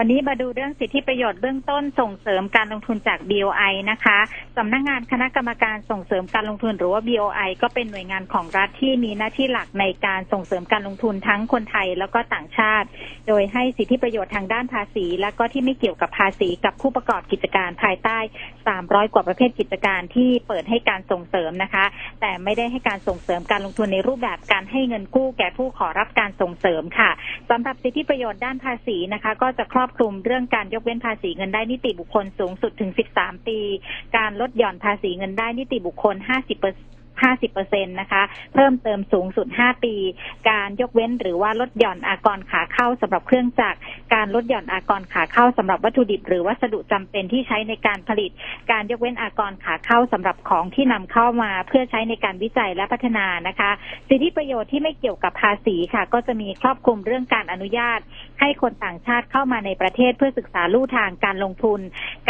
วันนี้มาดูเรื่องสิทธิประโยชน์เบื้องต้นส่งเสริมการลงทุนจาก BOI นะคะสำนักงงานคณะกรรมการส่งเสริมการลงทุนหรือว่า BOI ก็เป็นหน่วยงานของรัฐที่มีหน้าที่หลักในการส่งเสริมการลงทุนทั้งคนไทยแล้วก็ต่างชาติ โดยให้สิทธิประโยชน์ทางด้านภาษี และก็ที่ไม่เกี่ยวกับภาษีกับผู้ประกอบกิจการภายใต้ 300 กว่าประเภทกิจการที่เปิดให้การส่งเสริมนะคะ แต่ไม่ได้ให้การส่งเสริมการลงทุนในรูปแบบการให้เงินกู้แก่ผู้ขอรับการส่งเสริมค่ะสำหรับสิทธิประโยชน์ด้านภาษีนะคะ ก็จะครอบคลุมเรื่องการยกเว้นภาษีเงินได้นิติบุคคลสูงสุดถึง 13 ปี การลดหย่อนภาษีเงินได้นิติบุคคล 50 50%นะคะ เพิ่มเติมสูงสุด 5 ปี การยกเว้นหรือว่าลดหย่อนอากรขาเข้าสำหรับเครื่องจักร การลดหย่อนอากรขาเข้าสำหรับวัตถุดิบ หรือวัสดุจำเป็นที่ใช้ในการผลิต การยกเว้นอากรขาเข้าสำหรับของที่นำเข้ามาเพื่อใช้ในการวิจัยและพัฒนานะคะ สิทธิประโยชน์ที่ไม่เกี่ยวกับภาษีค่ะ ก็จะมีครอบคลุมเรื่องการอนุญาต ให้คนต่างชาติเข้ามาในประเทศเพื่อศึกษาลู่ทางการลงทุน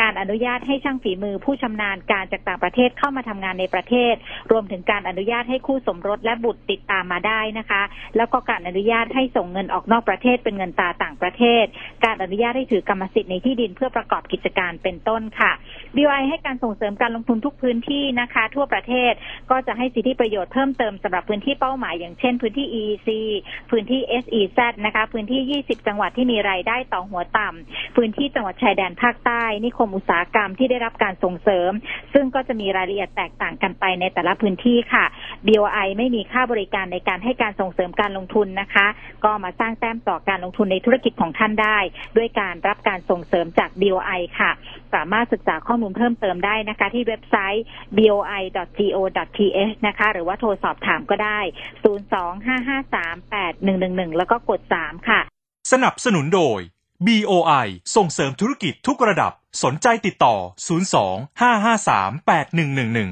การอนุญาตให้ช่างฝีมือผู้ชำนาญการจากต่างประเทศเข้ามาทำงานในประเทศ รวมถึงการอนุญาตให้คู่สมรสและบุตรติดตามมาได้นะคะ แล้วก็การอนุญาตให้ส่งเงินออกนอกประเทศเป็นเงินตราต่างประเทศ การอนุญาตให้ถือกรรมสิทธิ์ในที่ดินเพื่อประกอบกิจการเป็นต้นค่ะ BOI ให้การส่งเสริมการลงทุนทุกพื้นที่นะคะ ทั่วประเทศก็จะให้สิทธิประโยชน์เพิ่มเติมสำหรับพื้นที่เป้าหมายอย่างเช่นพื้นที่ EEC พื้นที่ SEZ นะคะ พื้นที่ 20 จังหวัดที่มีรายได้ต่อหัวต่ำพื้นที่จังหวัดชายแดนภาคใต้ นิคมอุตสาหกรรมที่ได้รับการส่งเสริม ซึ่งก็จะมีรายละเอียดแตกต่างกันไปในแต่ละพื้นที่ค่ะ BOI ไม่มีค่าบริการในการให้การส่งเสริมการลงทุนนะคะ ก็มาสร้างแต้มต่อการลงทุนในธุรกิจของท่านได้ ด้วยการรับการส่งเสริมจาก BOI ค่ะ สามารถศึกษาข้อมูลเพิ่มเติมได้นะคะ ที่เว็บไซต์ boi.go.th นะคะ หรือว่าโทรสอบถามก็ได้ 025538111 แล้วก็กด 3 ค่ะ สนับสนุนโดย BOI ส่งเสริมธุรกิจทุกระดับ สนใจติดต่อ 02 553 8111